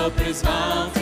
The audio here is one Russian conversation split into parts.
sopra os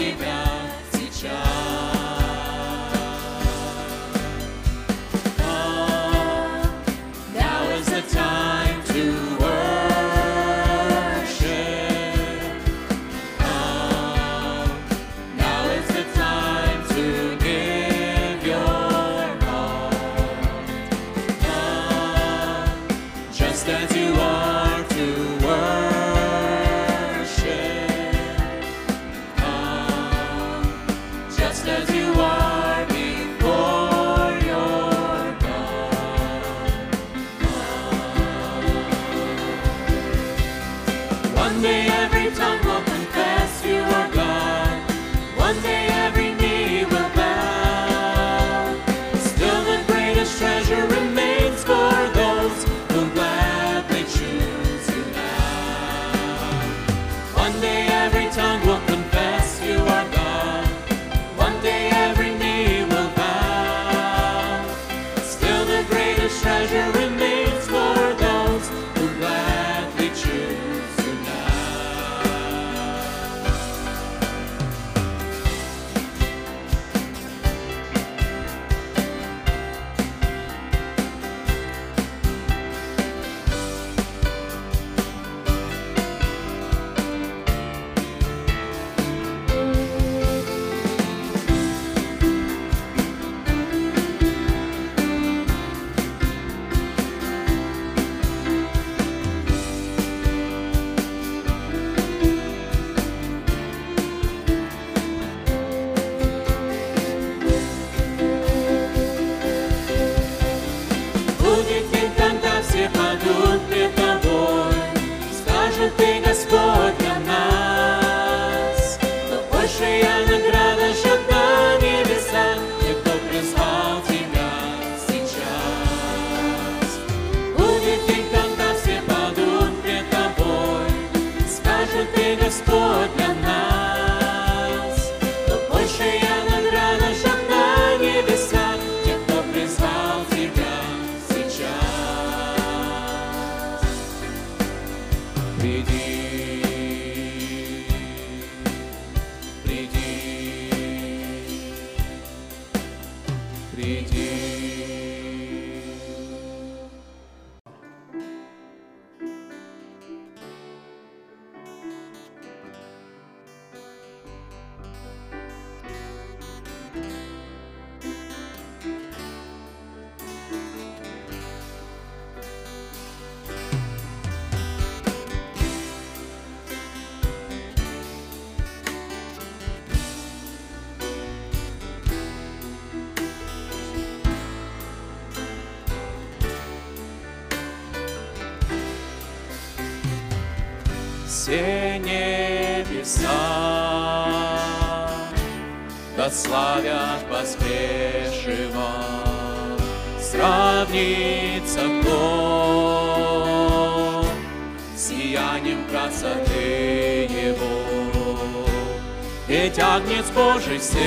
і тягнець Божий сын.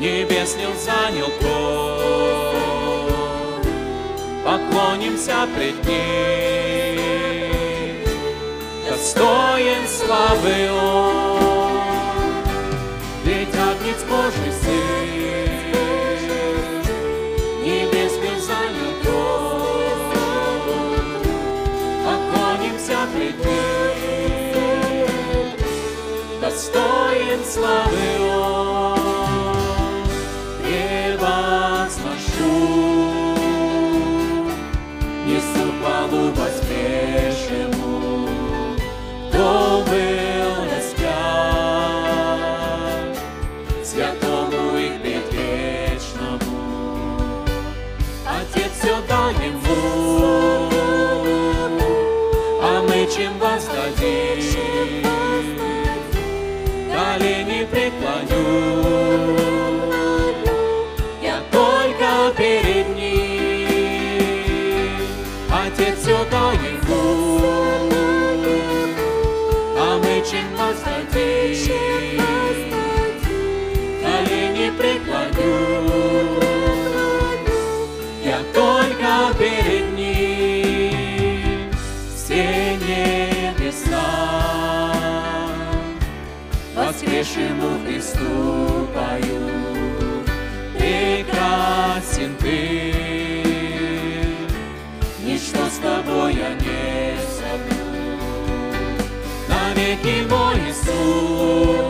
Небеснил занял трон, поклонимся пред Ним, достоин славы Он. достоин славы Он. Навеки мой Иисус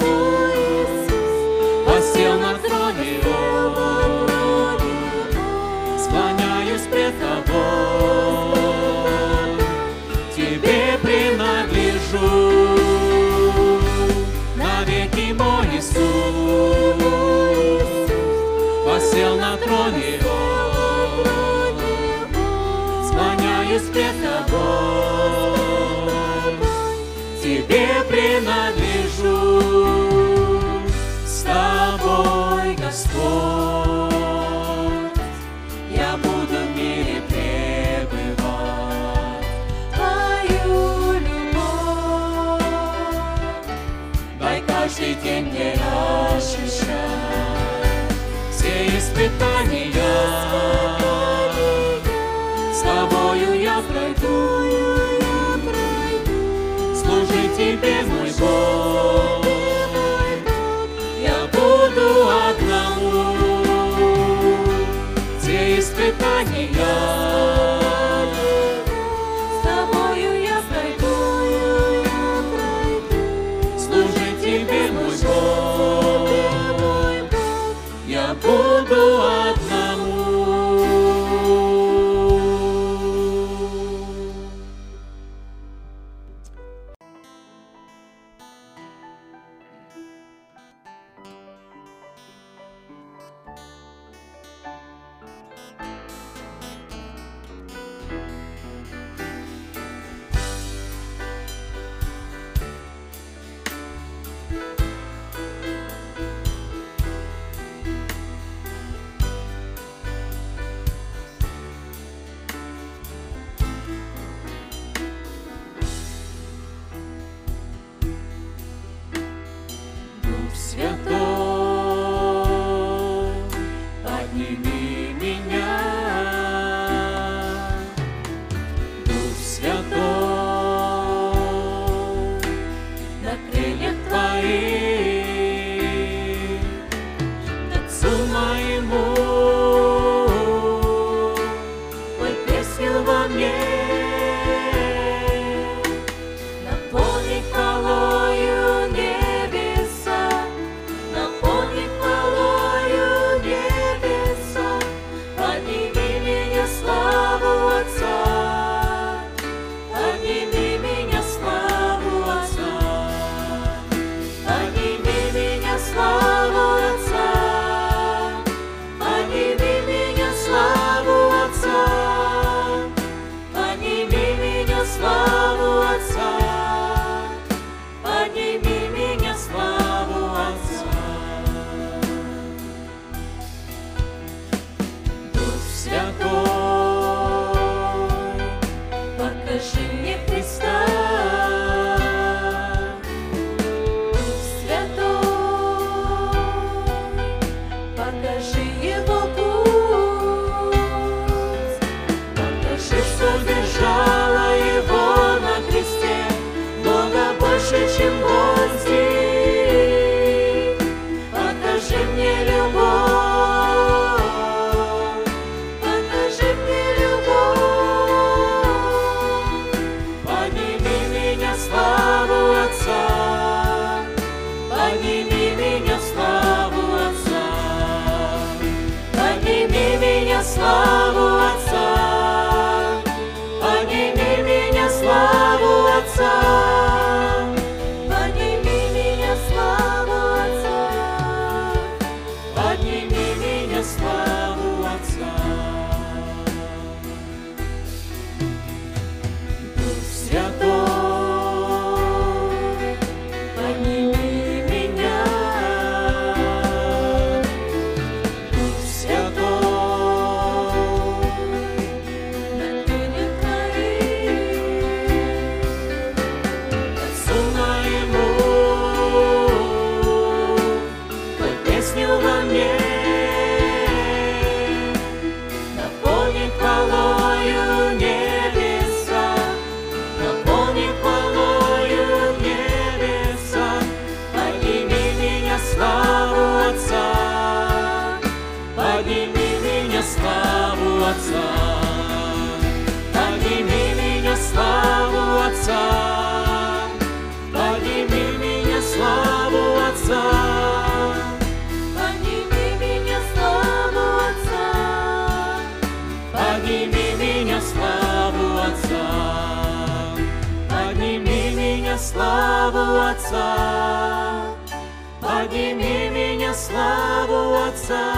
Подними меня, славу Отца.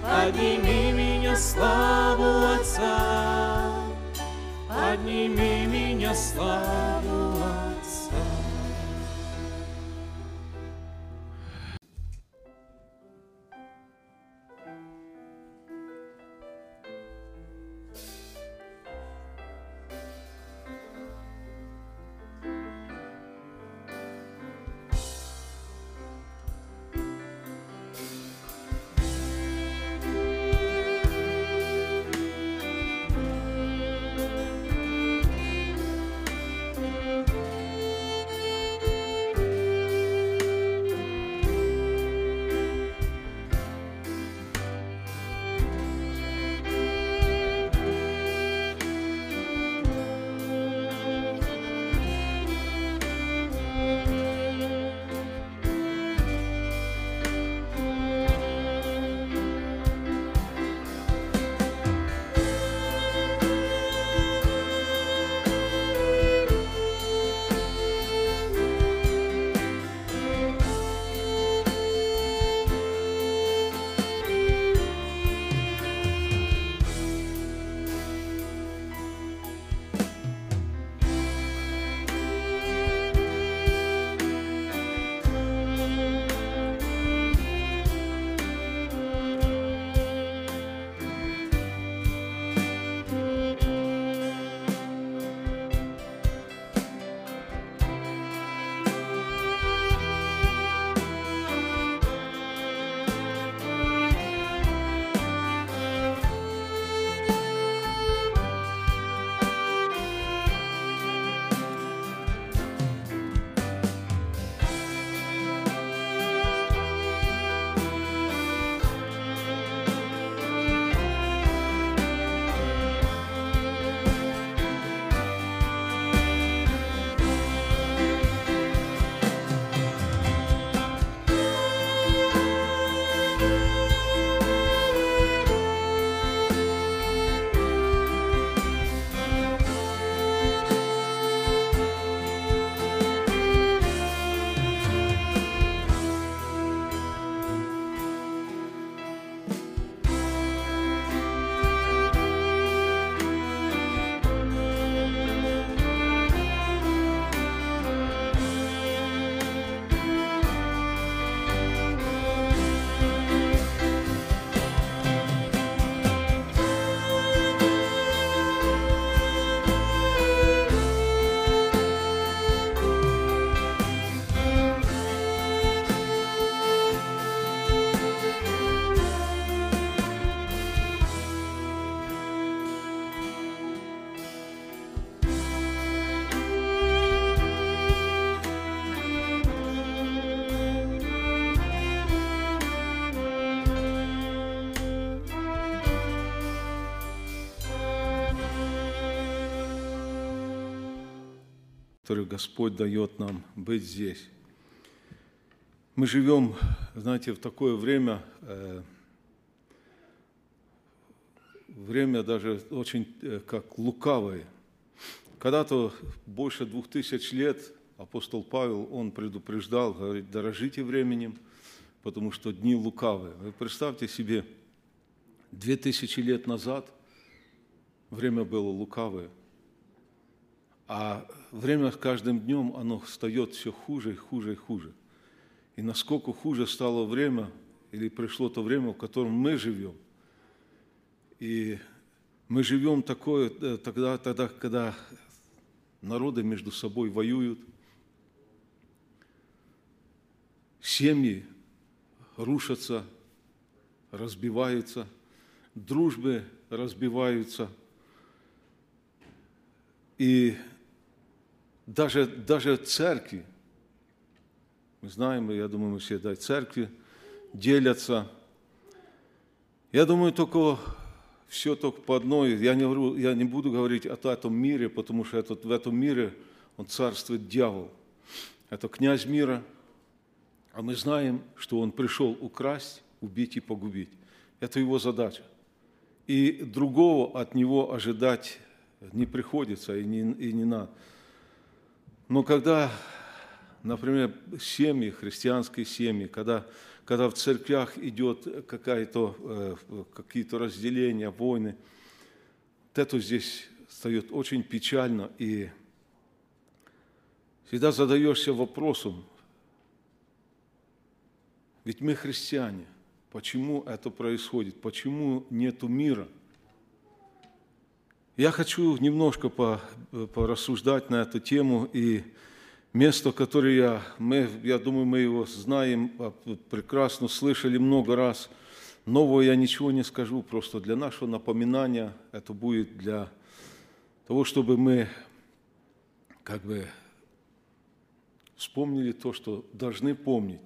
Подними меня, славу Отца. Подними меня, славу который Господь дает нам быть здесь. Мы живем, знаете, в такое время, э, время даже очень э, как лукавое. Когда-то больше двух тысяч лет апостол Павел, он предупреждал, говорит, дорожите временем, потому что дни лукавые. Вы представьте себе, две тысячи лет назад время было лукавое, а время с каждым днем, оно встает все хуже и хуже и хуже. И насколько хуже стало время, или пришло то время, в котором мы живем. И мы живем такое, э, тогда, тогда, когда народы между собой воюют, семьи рушатся, разбиваются, дружбы разбиваются. И даже, даже церкви, мы знаем, я думаю, мы все, да, церкви делятся. Я думаю, только все только по одной. Я не, говорю, я не буду говорить о этом мире, потому что этот, в этом мире он царствует дьявол. Это князь мира, а мы знаем, что он пришел украсть, убить и погубить. Это его задача. И другого от него ожидать не приходится и не, и не надо. Но когда, например, семьи, христианские семьи, когда, когда в церквях идет какая-то, э, какие-то разделения, войны, вот это здесь встает очень печально. И всегда задаешься вопросом, ведь мы христиане, почему это происходит, почему нету мира – я хочу немножко порассуждать на эту тему, и место, которое я, мы, я думаю, мы его знаем, а, прекрасно слышали много раз. Нового я ничего не скажу, просто для нашего напоминания это будет для того, чтобы мы как бы вспомнили то, что должны помнить.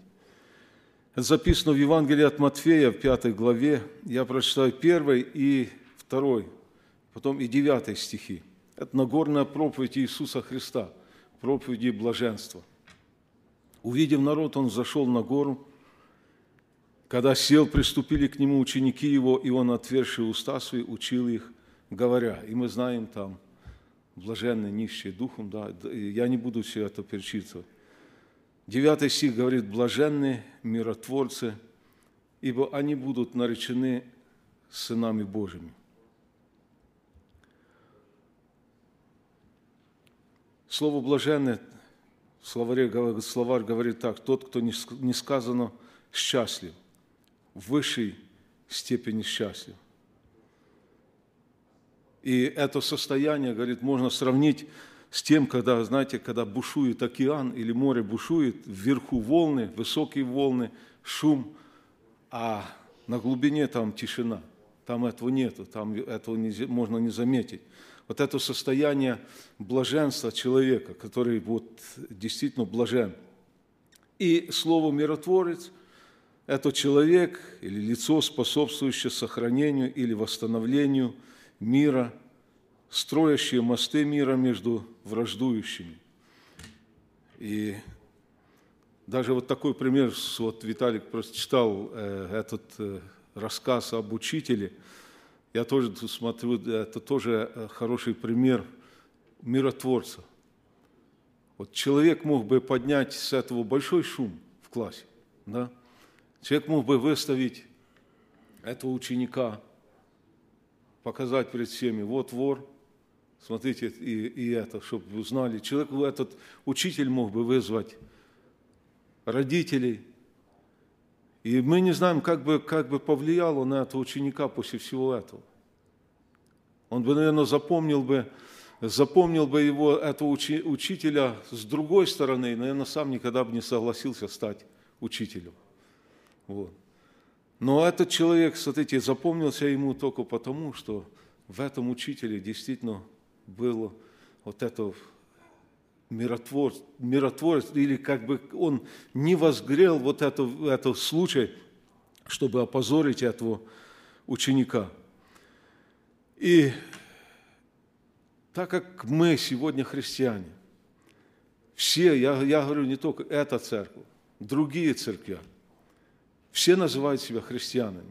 Это записано в Евангелии от Матфея в пятой главе. Я прочитаю первый и второй потом и 9 стихи. Это Нагорная проповедь Иисуса Христа, проповеди блаженства. Увидев народ, он зашел на гору. Когда сел, приступили к нему ученики его, и он, отверши уста свои, учил их, говоря. И мы знаем там, блаженные, нищие духом, да, я не буду все это перечитывать. Девятый стих говорит, блаженные миротворцы, ибо они будут наречены сынами Божьими. Слово «блаженный» в словаре, словарь говорит так, тот, кто не сказано счастлив, в высшей степени счастлив. И это состояние, говорит, можно сравнить с тем, когда, знаете, когда бушует океан или море бушует, вверху волны, высокие волны, шум, а на глубине там тишина. Там этого нету, там этого не, можно не заметить вот это состояние блаженства человека, который вот действительно блажен. И слово «миротворец» – это человек или лицо, способствующее сохранению или восстановлению мира, строящее мосты мира между враждующими. И даже вот такой пример, вот Виталик просто читал э, этот э, рассказ об учителе – я тоже смотрю, это тоже э, хороший пример миротворца. Вот человек мог бы поднять с этого большой шум в классе, да? Человек мог бы выставить этого ученика, показать перед всеми, вот вор, смотрите, и, и это, чтобы узнали. Человек, этот учитель мог бы вызвать родителей, и мы не знаем, как бы, как бы повлияло на этого ученика после всего этого. Он бы, наверное, запомнил бы, запомнил бы его, этого учи, учителя с другой стороны, и, наверное, сам никогда бы не согласился стать учителем. Вот. Но этот человек, смотрите, запомнился ему только потому, что в этом учителе действительно было вот это миротворец, миротворец, или как бы он не возгрел вот это, это случай, чтобы опозорить этого ученика. И так как мы сегодня христиане, все, я, я говорю не только эта церковь, другие церкви, все называют себя христианами.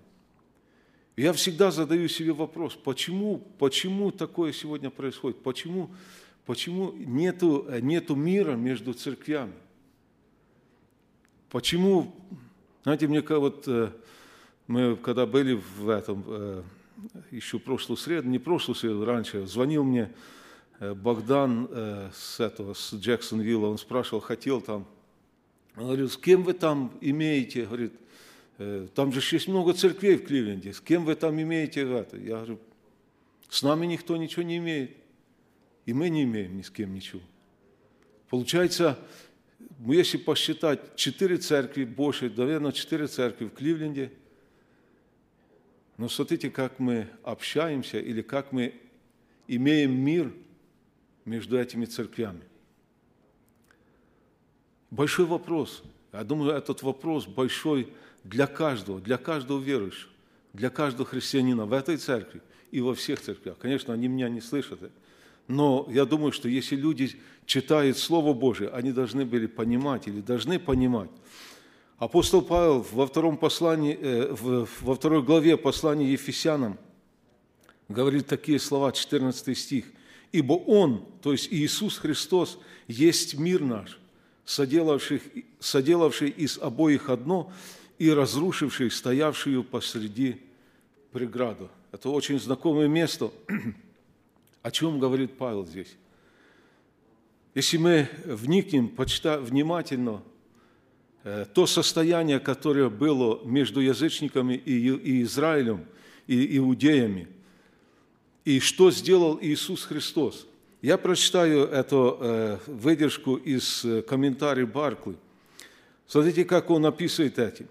Я всегда задаю себе вопрос, почему, почему такое сегодня происходит? Почему Почему нету, нету мира между церквями? Почему, знаете, мне вот э, мы когда были в этом, э, еще прошлую среду, не прошлую среду, раньше, звонил мне э, Богдан с этого, с Джексонвилла, он спрашивал, хотел там, он говорил, с кем вы там имеете, говорит, там же есть много церквей в Кливленде, с кем вы там имеете это? Я говорю, с нами никто ничего не имеет. И мы не имеем ни с кем ничего. Получается, если посчитать, четыре церкви, больше, наверное, четыре церкви в Кливленде, но смотрите, как мы общаемся или как мы имеем мир между этими церквями. Большой вопрос. Я думаю, этот вопрос большой для каждого, для каждого верующего. для каждого христианина в этой церкви и во всех церквях. Конечно, они меня не слышат, но я думаю, что если люди читают Слово Божие, они должны были понимать или должны понимать. Апостол Павел во, втором послании, э, во второй главе послания Ефесянам говорит такие слова, 14 стих. «Ибо Он, то есть Иисус Христос, есть мир наш, соделавший, из обоих одно и разрушивший стоявшую посреди преграду». Это очень знакомое место. О чем говорит Павел здесь? Если мы вникнем почта, внимательно, э, то состояние, которое было между язычниками и Израилем, и иудеями, и что сделал Иисус Христос. Я прочитаю эту э, выдержку из э, комментариев Барклы. Смотрите, как он описывает эти.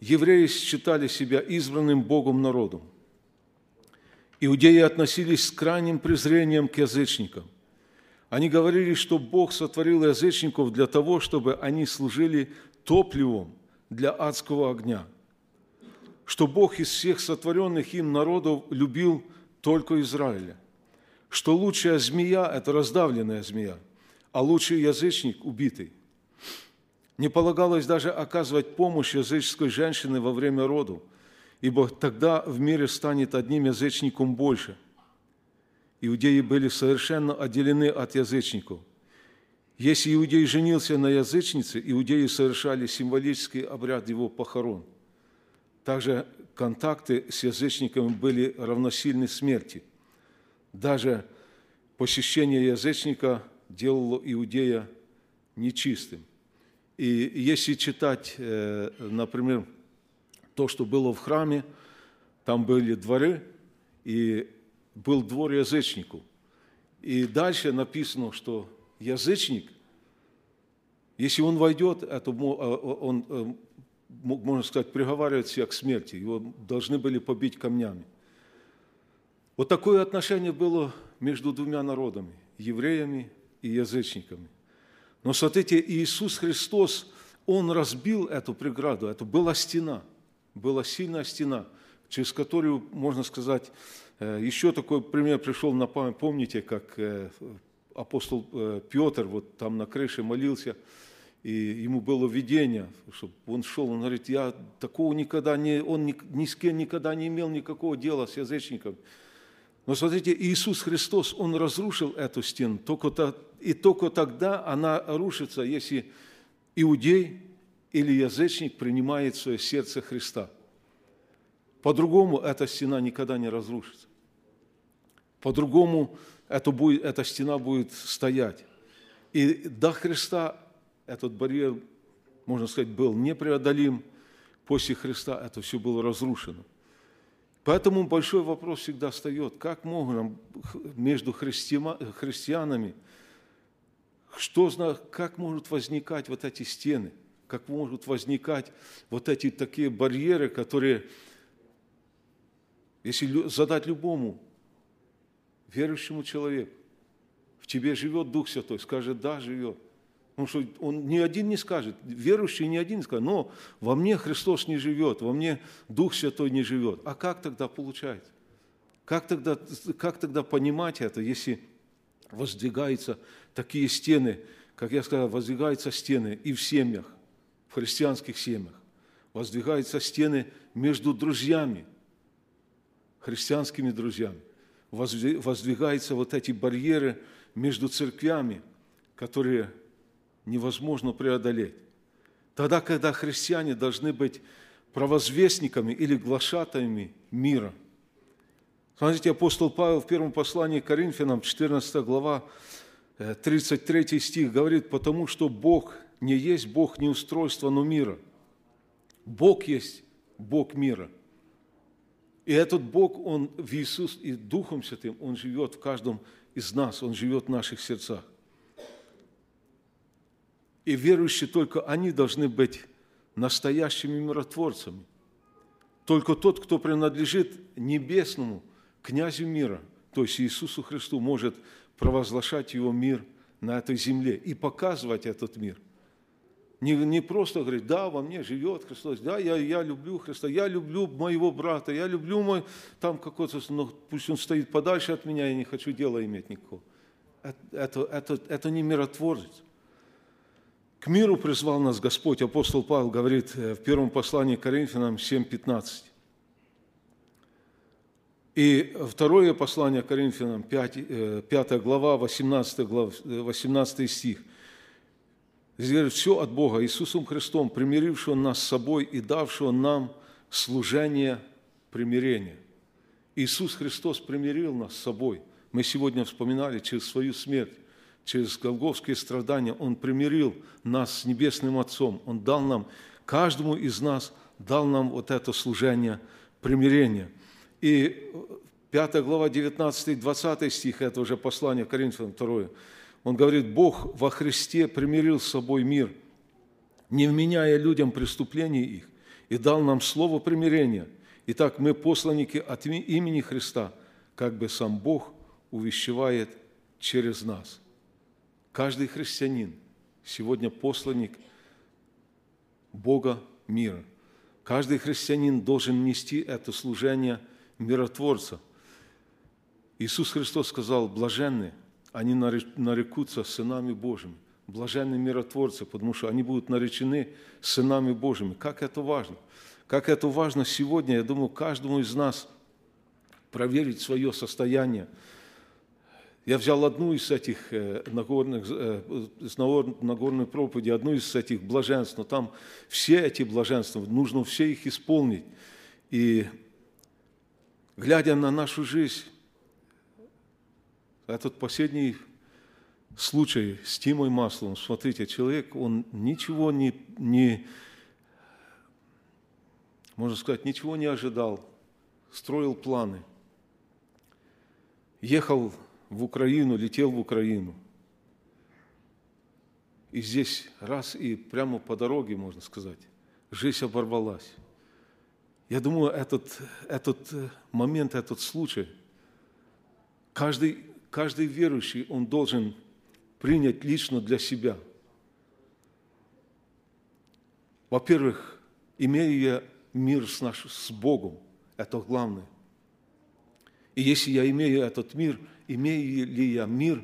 Евреи считали себя избранным Богом народом. Иудеи относились с крайним презрением к язычникам. Они говорили, что Бог сотворил язычников для того, чтобы они служили топливом для адского огня, что Бог из всех сотворенных им народов любил только Израиля, что лучшая змея – это раздавленная змея, а лучший язычник – убитый. Не полагалось даже оказывать помощь языческой женщине во время роду – ибо тогда в мире станет одним язычником больше. Иудеи были совершенно отделены от язычников. Если иудей женился на язычнице, иудеи совершали символический обряд его похорон. Также контакты с язычниками были равносильны смерти. Даже посещение язычника делало иудея нечистым. И если читать, э, например, то, что было в храме, там были дворы, и был двор язычнику. И дальше написано, что язычник, если он войдет, это а, он, э, можно сказать, приговаривает себя к смерти. Его должны были побить камнями. Вот такое отношение было между двумя народами, евреями и язычниками. Но смотрите, Иисус Христос, Он разбил эту преграду, это была стена – была сильная стена, через которую, можно сказать, э, еще такой пример пришел на память. Помните, как э, апостол э, Петр вот там на крыше молился, и ему было видение, что он шел, он говорит, я такого никогда не, он ни, ни с кем никогда не имел никакого дела с язычником. Но смотрите, Иисус Христос, Он разрушил эту стену, только то, и только тогда она рушится, если иудей или язычник принимает в свое сердце Христа. По-другому эта стена никогда не разрушится. По-другому это будет, эта стена будет стоять. И до Христа этот барьер, можно сказать, был непреодолим. После Христа это все было разрушено. Поэтому большой вопрос всегда встает, как можно между христианами, что, как могут возникать вот эти стены – как могут возникать вот эти такие барьеры, которые, если задать любому верующему человеку, в тебе живет Дух Святой, скажет, да, живет. Потому что он ни один не скажет, верующий ни один не скажет, но во мне Христос не живет, во мне Дух Святой не живет. А как тогда получается? Как тогда, как тогда понимать это, если воздвигаются такие стены, как я сказал, воздвигаются стены и в семьях, христианских семьях. Воздвигаются стены между друзьями, христианскими друзьями. Воздвигаются вот эти барьеры между церквями, которые невозможно преодолеть. Тогда, когда христиане должны быть провозвестниками или глашатаями мира. Смотрите, апостол Павел в первом послании к Коринфянам, 14 глава, 33 э, стих говорит, «Потому что Бог не есть Бог не устройства, но мира. Бог есть Бог мира. И этот Бог, Он в Иисус и Духом Святым, Он живет в каждом из нас, Он живет в наших сердцах. И верующие только они должны быть настоящими миротворцами. Только тот, кто принадлежит небесному князю мира, то есть Иисусу Христу, может провозглашать его мир на этой земле и показывать этот мир – Не, не просто говорить, да, во мне живет Христос, да, я, я люблю Христа, я люблю моего брата, я люблю мой, там какой-то, но пусть он стоит подальше от меня, я не хочу дела иметь никакого. Это, это, это, не миротворец. К миру призвал нас Господь. Апостол Павел говорит э, в первом послании к Коринфянам 7.15. И второе послание к Коринфянам, 5, 5 э, глава, 18, глав, 18 э, стих. Все от Бога, Иисусом Христом, примирившего нас с собой и давшего нам служение примирения. Иисус Христос примирил нас с собой. Мы сегодня вспоминали через свою смерть через голговские страдания Он примирил нас с Небесным Отцом. Он дал нам, каждому из нас дал нам вот это служение примирения. И 5 глава 19-20 стих, это уже послание Коринфянам 2, он говорит, Бог во Христе примирил с собой мир, не вменяя людям преступлений их, и дал нам слово примирения. Итак, мы посланники от имени Христа, как бы сам Бог увещевает через нас – Каждый христианин сегодня посланник Бога мира. Каждый христианин должен нести это служение миротворца. Иисус Христос сказал, блаженны, они нарекутся сынами Божьими. Блаженны миротворцы, потому что они будут наречены сынами Божьими. Как это важно! Как это важно сегодня, я думаю, каждому из нас проверить свое состояние – я взял одну из этих э, Нагорных, э, с Нагорной проповеди, одну из этих блаженств, но там все эти блаженства, нужно все их исполнить. И глядя на нашу жизнь, этот последний случай с Тимой Масловым, смотрите, человек, он ничего не, не, можно сказать, ничего не ожидал, строил планы, ехал в Украину, летел в Украину. И здесь раз и прямо по дороге, можно сказать, жизнь оборвалась. Я думаю, этот, этот э, момент, этот случай, каждый, каждый верующий, он должен принять лично для себя. Во-первых, имея мир с, наш, с Богом, это главное. И если я имею этот мир – имею ли я мир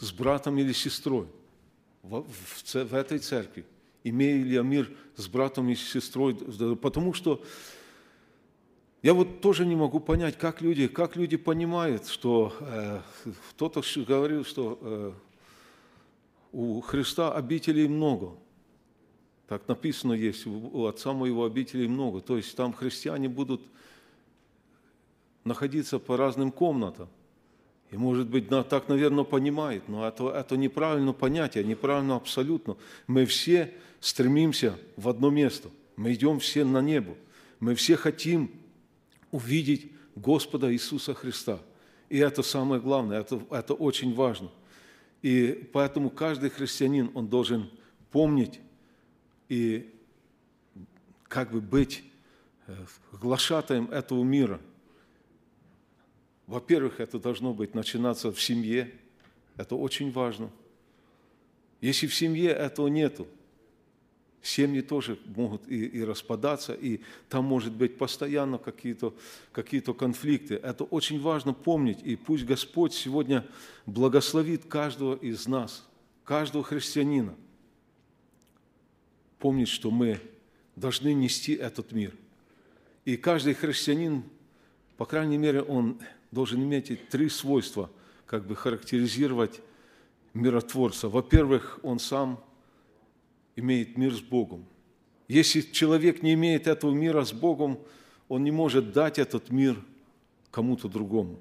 с братом или сестрой в, в, в этой церкви, имею ли я мир с братом и сестрой, потому что я вот тоже не могу понять, как люди, как люди понимают, что э, кто-то говорил, что э, у Христа обителей много. Так написано есть, у Отца моего обителей много. То есть там христиане будут находиться по разным комнатам. И, может быть, так, наверное, понимает, но это, это неправильно понятие, неправильно абсолютно. Мы все стремимся в одно место. Мы идем все на небо. Мы все хотим увидеть Господа Иисуса Христа. И это самое главное, это, это очень важно. И поэтому каждый христианин, он должен помнить и как бы быть э, глашатаем этого мира – во-первых, это должно быть начинаться в семье. Это очень важно. Если в семье этого нету, семьи тоже могут и, и распадаться, и там может быть постоянно какие-то какие конфликты. Это очень важно помнить, и пусть Господь сегодня благословит каждого из нас, каждого христианина, помнить, что мы должны нести этот мир. И каждый христианин, по крайней мере, он должен иметь эти три свойства, как бы характеризировать миротворца. Во-первых, он сам имеет мир с Богом. Если человек не имеет этого мира с Богом, он не может дать этот мир кому-то другому.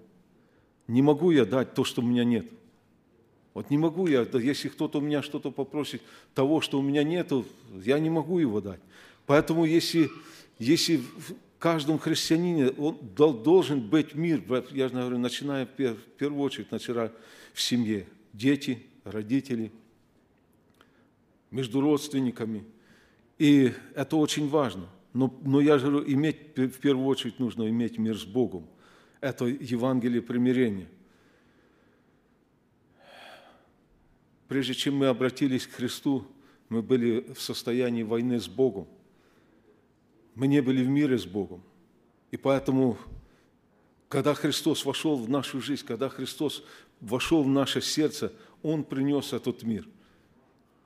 Не могу я дать то, что у меня нет. Вот не могу я, если кто-то у меня что-то попросит, того, что у меня нет, я не могу его дать. Поэтому если, если каждом христианине он должен быть мир, я же говорю, начиная в первую очередь, начиная в семье. Дети, родители, между родственниками. И это очень важно. Но, но я же иметь, в первую очередь нужно иметь мир с Богом. Это Евангелие примирения. Прежде чем мы обратились к Христу, мы были в состоянии войны с Богом. Мы не были в мире с Богом. И поэтому, когда Христос вошел в нашу жизнь, когда Христос вошел в наше сердце, Он принес этот мир.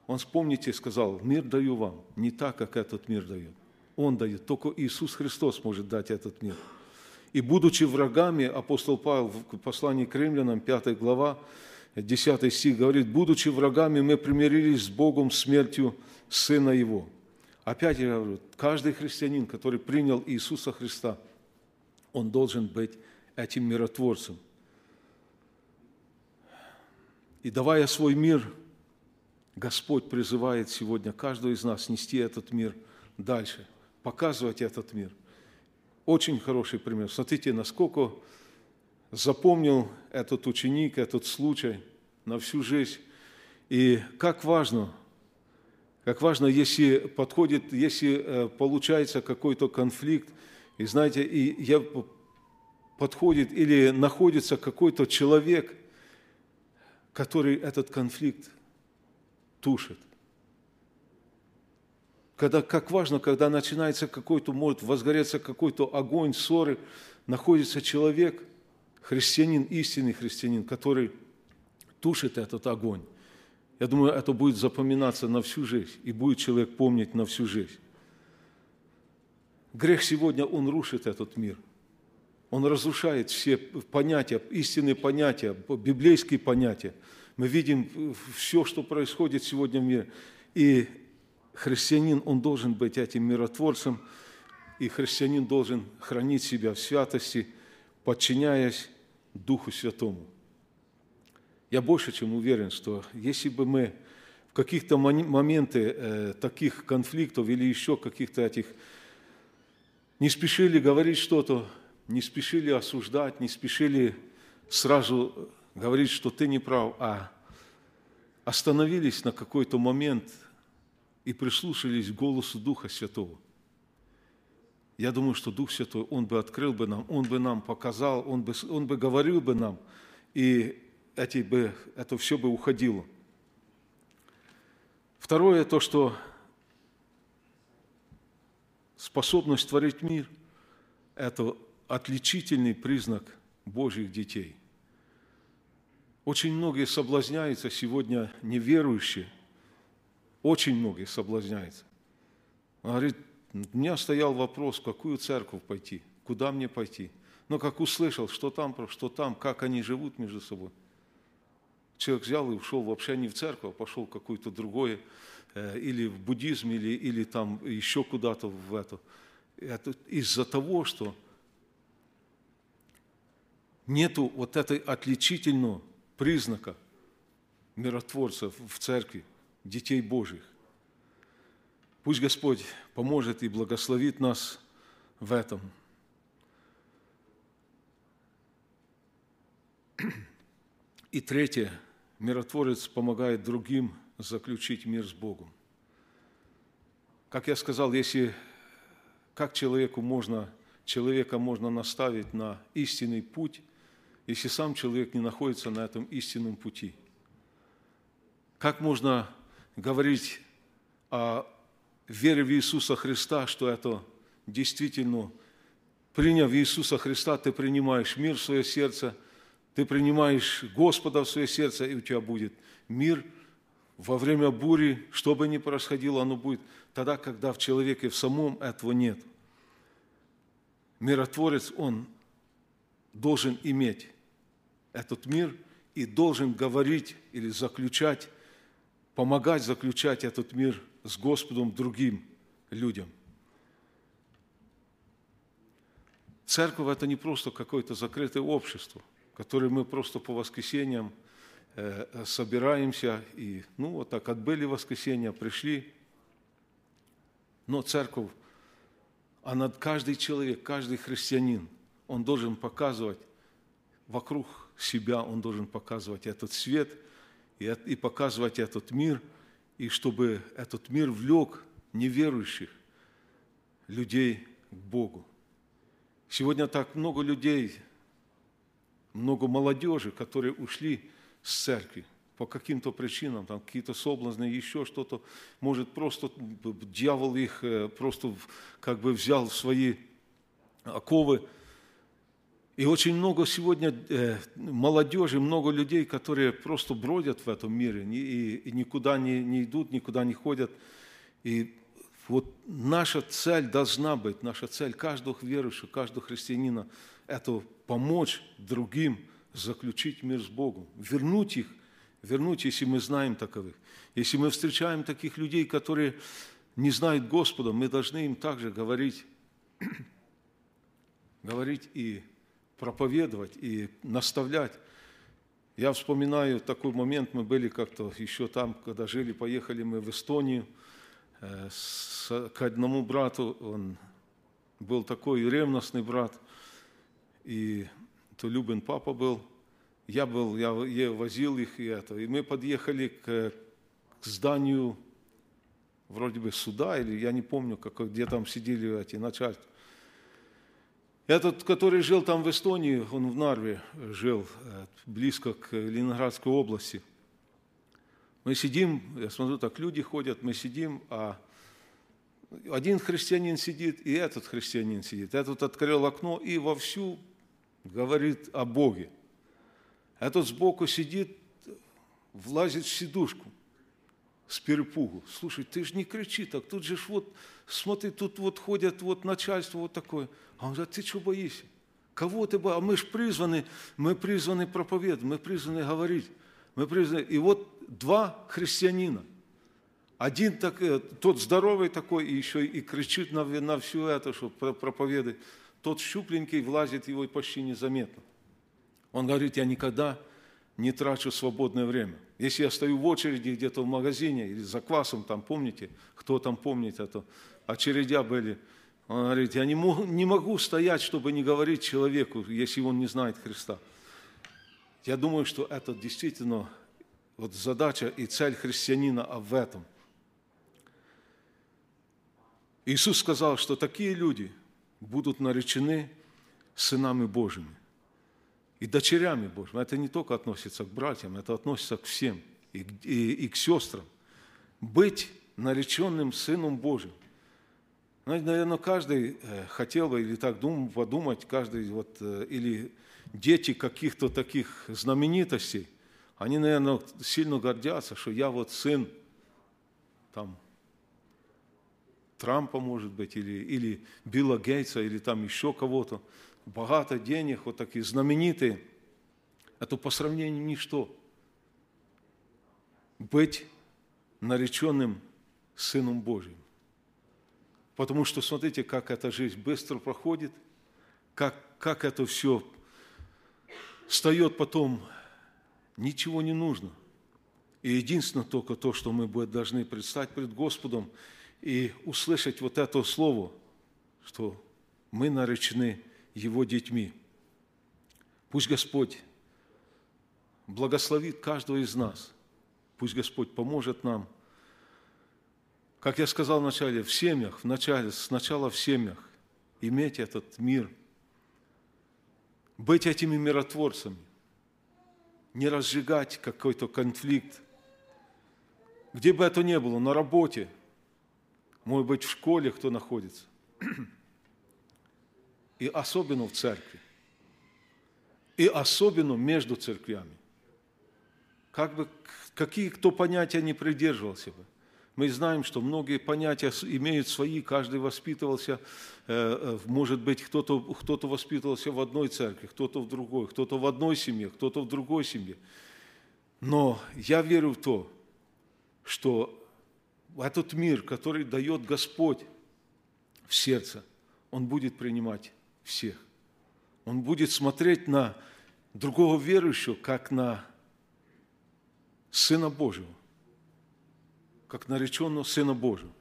Он, вспомните, сказал, мир даю вам, не так, как этот мир дает. Он дает, только Иисус Христос может дать этот мир. И будучи врагами, апостол Павел в послании к римлянам, 5 глава, 10 стих говорит, будучи врагами, мы примирились с Богом смертью Сына Его. Опять я говорю, каждый христианин, который принял Иисуса Христа, он должен быть этим миротворцем. И давая свой мир, Господь призывает сегодня каждого из нас нести этот мир дальше, показывать этот мир. Очень хороший пример. Смотрите, насколько запомнил этот ученик, этот случай на всю жизнь. И как важно, как важно, если подходит, если э, получается какой-то конфликт, и знаете, и я подходит или находится какой-то человек, который этот конфликт тушит. Когда, как важно, когда начинается какой-то, может возгореться какой-то огонь, ссоры, находится человек – христианин, истинный христианин, который тушит этот огонь. Я думаю, это будет запоминаться на всю жизнь, и будет человек помнить на всю жизнь. Грех сегодня, он рушит этот мир. Он разрушает все понятия, истинные понятия, библейские понятия. Мы видим все, что происходит сегодня в мире. И христианин, он должен быть этим миротворцем, и христианин должен хранить себя в святости, подчиняясь Духу Святому. Я больше чем уверен, что если бы мы в каких-то моменты э, таких конфликтов или еще каких-то этих не спешили говорить что-то, не спешили осуждать, не спешили сразу говорить, что ты не прав, а остановились на какой-то момент и прислушались к голосу Духа Святого – я думаю, что Дух Святой, Он бы открыл бы нам, Он бы нам показал, Он бы, он бы говорил бы нам, и эти бы, это все бы уходило. Второе, то, что способность творить мир – это отличительный признак Божьих детей. Очень многие соблазняются сегодня неверующие, очень многие соблазняются. Он говорит, у меня стоял вопрос, в какую церковь пойти, куда мне пойти. Но как услышал, что там, что там, как они живут между собой. Человек взял и ушел вообще не в церковь, а пошел в какое-то другое, э, или в буддизм, или, или там еще куда-то в это. Это из-за того, что нету вот этой отличительного признака миротворцев в церкви, детей Божьих. Пусть Господь поможет и благословит нас в этом. И третье, миротворец помогает другим заключить мир с Богом. Как я сказал, если как человеку можно, человека можно наставить на истинный путь, если сам человек не находится на этом истинном пути? Как можно говорить о вере в Иисуса Христа, что это действительно, приняв Иисуса Христа, ты принимаешь мир в свое сердце, ты принимаешь Господа в свое сердце, и у тебя будет мир во время бури, что бы ни происходило, оно будет тогда, когда в человеке в самом этого нет. Миротворец, он должен иметь этот мир и должен говорить или заключать, помогать заключать этот мир с Господом другим людям. Церковь – это не просто какое-то закрытое общество, которое мы просто по воскресеньям э, собираемся и, ну, вот так отбыли воскресенья, пришли. Но церковь, она, каждый человек, каждый христианин, он должен показывать вокруг себя, он должен показывать этот свет и, показывать этот мир – и чтобы этот мир влек неверующих людей к Богу. Сегодня так много людей, много молодежи, которые ушли с церкви, по каким-то причинам, там какие-то соблазны, еще что-то, может просто дьявол их э, просто как бы взял в свои оковы. И очень много сегодня э, молодежи, много людей, которые просто бродят в этом мире и, никуда не идут, никуда не ходят. И вот наша цель должна быть, наша цель каждого верующего, каждого христианина, это помочь другим заключить мир с Богом, вернуть их, вернуть, если мы знаем таковых. Если мы встречаем таких людей, которые не знают Господа, мы должны им также говорить, говорить и проповедовать, и наставлять. Я вспоминаю такой момент, мы были как-то еще там, когда жили, поехали мы в Эстонию, э, к одному брату, он был такой ревностный брат, и то Любин папа был, я был, я, я возил их и это, и мы подъехали к, к зданию вроде бы суда, или я не помню, как, где там сидели эти начальства. Этот, который жил там в Эстонии, он в Нарве жил, э, близко к Ленинградской области. Мы сидим, я смотрю, так люди ходят, мы сидим, а один христианин сидит, и этот христианин сидит. Этот открыл окно и вовсю говорит о Боге. Этот сбоку сидит, влазит в сидушку с перепугу. Слушай, ты же не кричи так, тут же ж вот, смотри, тут вот ходят вот начальство вот такое. А он говорит, ты что боишься? Кого ты боишься? А мы же призваны, мы призваны проповедовать, мы призваны говорить. Мы призваны... И вот два христианина. Один так, э, тот здоровый такой, и еще и кричит на, на все это, что про- проповедует. Тот щупленький влазит его и почти незаметно. Он говорит, я никогда не трачу свободное время. Если я стою в очереди где-то в магазине или за квасом, там помните, кто там помнит это, очередя были, он говорит, я не могу, не могу стоять, чтобы не говорить человеку, если он не знает Христа. Я думаю, что это действительно вот задача и цель христианина а в этом. Иисус сказал, что такие люди будут наречены сынами Божьими и дочерями Божьими. Это не только относится к братьям, это относится к всем и, и- и к сестрам. Быть нареченным Сыном Божьим. Знаете, наверное, каждый э, хотел бы или так дум, подумать, каждый вот, э, или дети каких-то таких знаменитостей, они, наверное, сильно гордятся, что я вот сын там, Трампа, может быть, или, или Билла Гейтса, или там еще кого-то. Богато денег, вот такие знаменитые. Это по сравнению ничто. Быть нареченным Сыном Божьим. Потому что смотрите, как эта жизнь быстро проходит, как, как это все встает потом, ничего не нужно. И единственное только то, что мы должны предстать пред Господом и услышать вот это слово, что мы наречены Его детьми. Пусть Господь благословит каждого из нас. Пусть Господь поможет нам. Как я сказал вначале, в семьях, в начале, сначала в семьях, иметь этот мир, быть этими миротворцами, не разжигать какой-то конфликт, где бы это ни было, на работе, может быть, в школе кто находится, и особенно в церкви, и особенно между церквями. Как бы, какие кто понятия не придерживался бы. Мы знаем, что многие понятия имеют свои, каждый воспитывался, э, э, может быть, кто-то кто воспитывался в одной церкви, кто-то в другой, кто-то в одной семье, кто-то в другой семье. Но я верю в то, что этот мир, который дает Господь в сердце, Он будет принимать всех. Он будет смотреть на другого верующего, как на Сына Божьего, как нареченного Сына Божьего.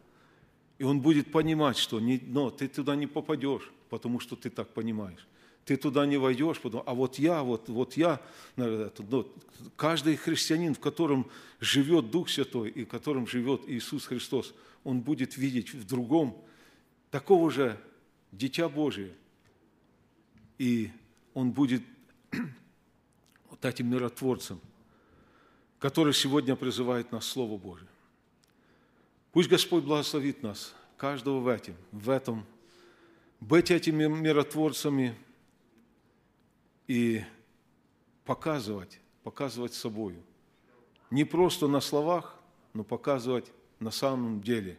И он будет понимать, что не, но ты туда не попадешь, потому что ты так понимаешь. Ты туда не войдешь, потому, а вот я, вот, вот я, ну, каждый христианин, в котором живет Дух Святой и в котором живет Иисус Христос, он будет видеть в другом такого же Дитя Божие. И он будет вот этим миротворцем, который сегодня призывает нас Слово Божие. Пусть Господь благословит нас, каждого в этом, в этом, быть этими миротворцами и показывать, показывать собою. Не просто на словах, но показывать на самом деле,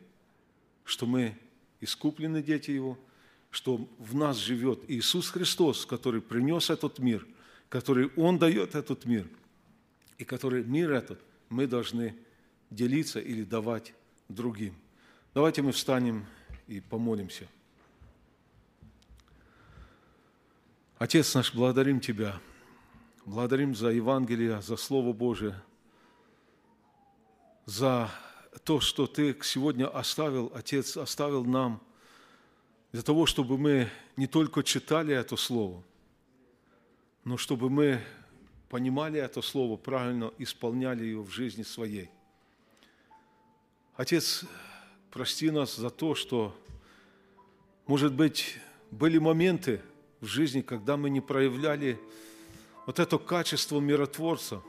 что мы искуплены дети Его, что в нас живет Иисус Христос, который принес этот мир, который Он дает этот мир, и который мир этот мы должны делиться или давать другим. Давайте мы встанем и помолимся. Отец наш, благодарим Тебя, благодарим за Евангелие, за Слово Божие, за то, что Ты сегодня оставил, Отец, оставил нам, для того, чтобы мы не только читали это Слово, но чтобы мы понимали это Слово правильно, исполняли его в жизни своей. Отец, прости нас за то, что, может быть, были моменты в жизни, когда мы не проявляли вот это качество миротворца.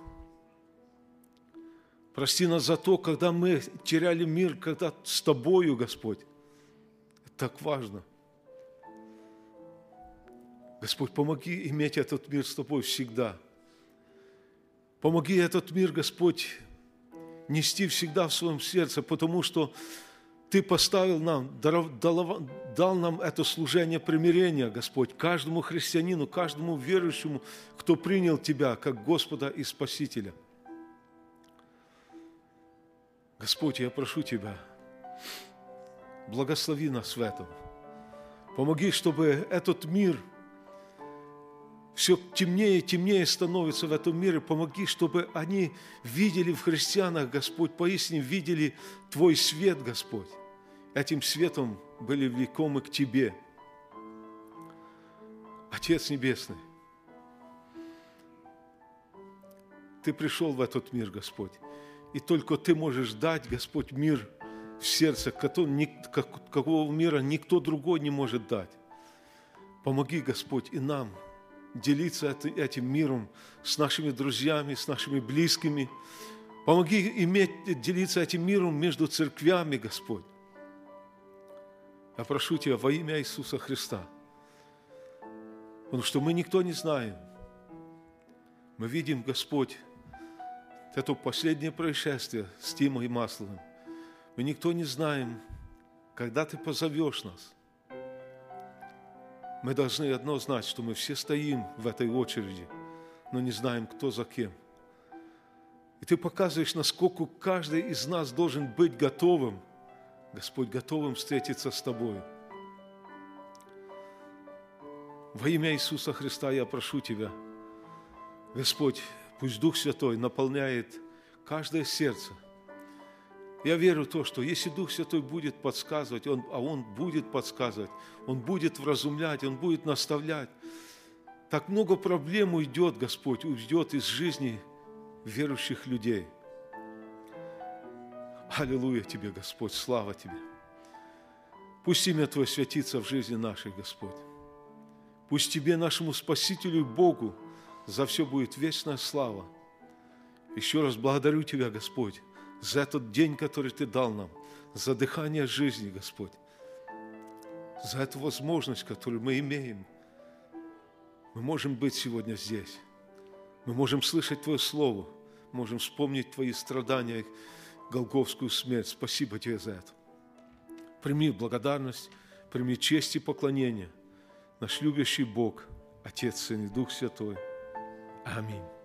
Прости нас за то, когда мы теряли мир, когда с Тобою, Господь. Это так важно. Господь, помоги иметь этот мир с Тобой всегда. Помоги этот мир, Господь, нести всегда в своем сердце, потому что Ты поставил нам, дал, нам это служение примирения, Господь, каждому христианину, каждому верующему, кто принял Тебя как Господа и Спасителя. Господь, я прошу Тебя, благослови нас в этом. Помоги, чтобы этот мир – все темнее и темнее становится в этом мире. Помоги, чтобы они видели в христианах, Господь, поистине видели Твой свет, Господь. Этим светом были влекомы к Тебе. Отец Небесный, Ты пришел в этот мир, Господь, и только Ты можешь дать, Господь, мир в сердце, какого мира никто другой не может дать. Помоги, Господь, и нам – делиться этим миром с нашими друзьями, с нашими близкими. Помоги иметь, делиться этим миром между церквями, Господь. Я прошу Тебя во имя Иисуса Христа, потому что мы никто не знаем. Мы видим, Господь, это последнее происшествие с Тимой и Масловым. Мы никто не знаем, когда Ты позовешь нас – мы должны одно знать, что мы все стоим в этой очереди, но не знаем, кто за кем. И Ты показываешь, насколько каждый из нас должен быть готовым, Господь, готовым встретиться с Тобой. Во имя Иисуса Христа я прошу Тебя, Господь, пусть Дух Святой наполняет каждое сердце – я верю в то, что если Дух Святой будет подсказывать, он, а Он будет подсказывать, Он будет вразумлять, Он будет наставлять, так много проблем уйдет, Господь, уйдет из жизни верующих людей. Аллилуйя Тебе, Господь, слава Тебе. Пусть имя Твое святится в жизни нашей, Господь. Пусть Тебе, нашему Спасителю и Богу, за все будет вечная слава. Еще раз благодарю Тебя, Господь, за этот день, который Ты дал нам, за дыхание жизни, Господь, за эту возможность, которую мы имеем. Мы можем быть сегодня здесь. Мы можем слышать Твое Слово, можем вспомнить Твои страдания, Голговскую смерть. Спасибо Тебе за это. Прими благодарность, прими честь и поклонение. Наш любящий Бог, Отец, Сын и Дух Святой. Аминь.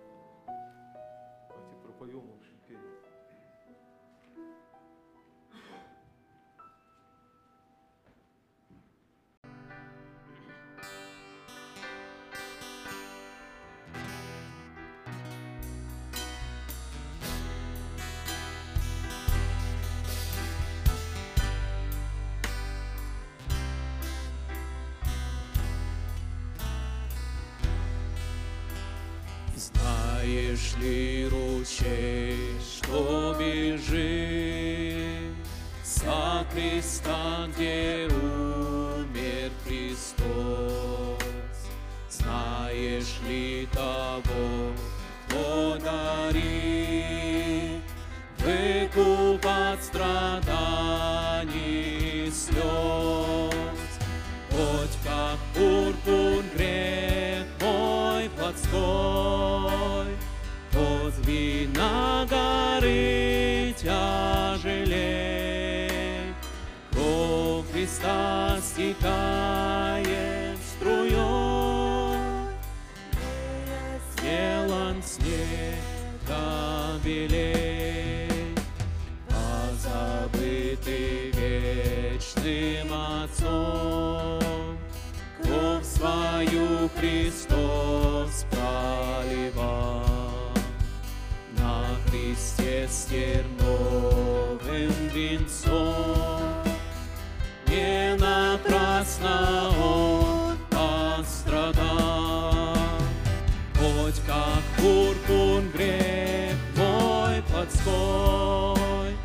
Господь, как буркун грех мой подской,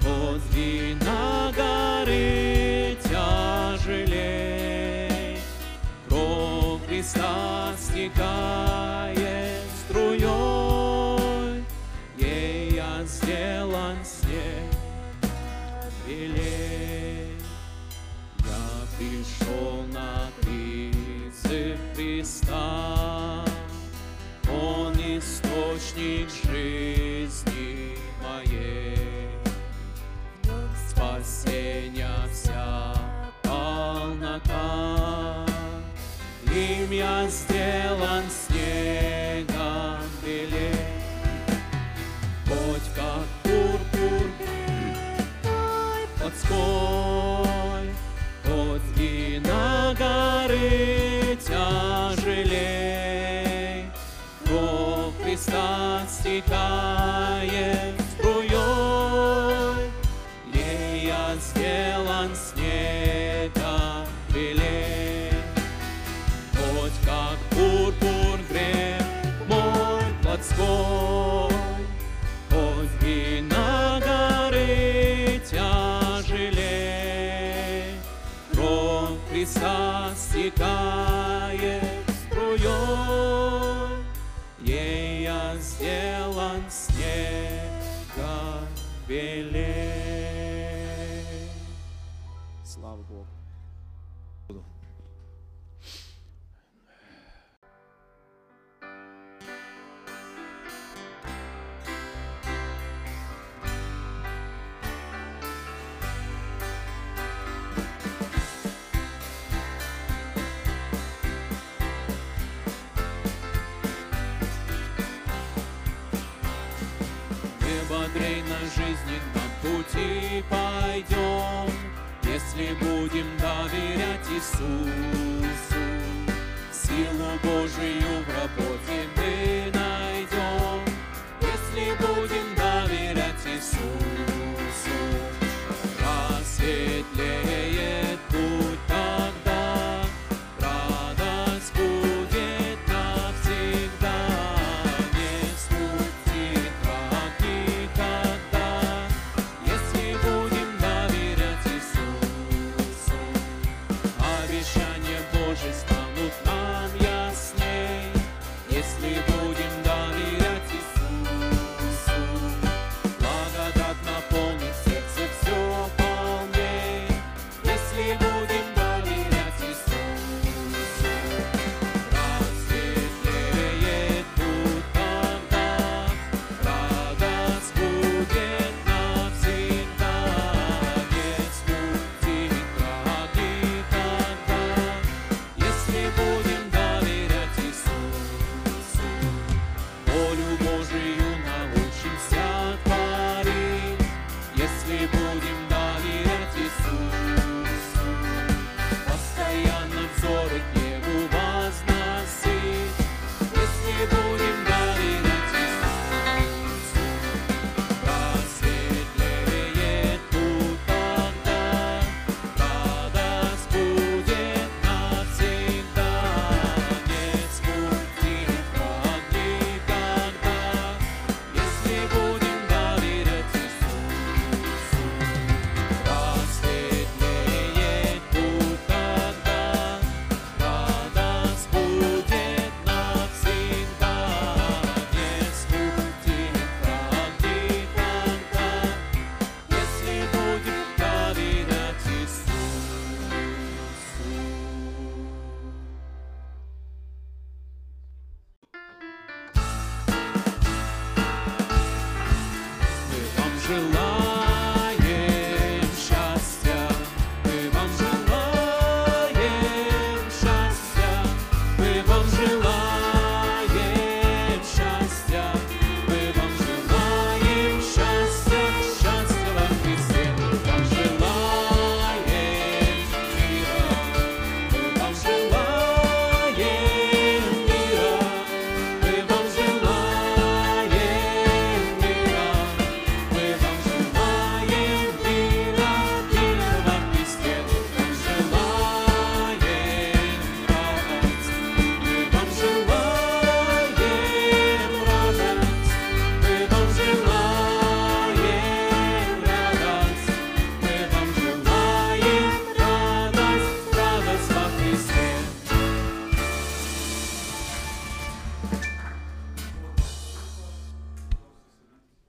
Подсди нас. жизненном пути пойдем, если будем доверять Иисусу. Силу Божию в работе мы